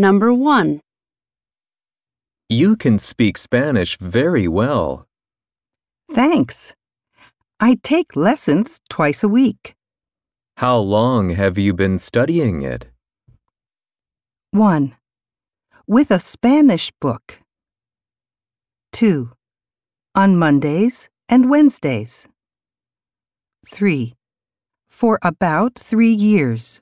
Number 1. You can speak Spanish very well. Thanks. I take lessons twice a week. How long have you been studying it? 1. With a Spanish book. 2. On Mondays and Wednesdays. 3. For about three years.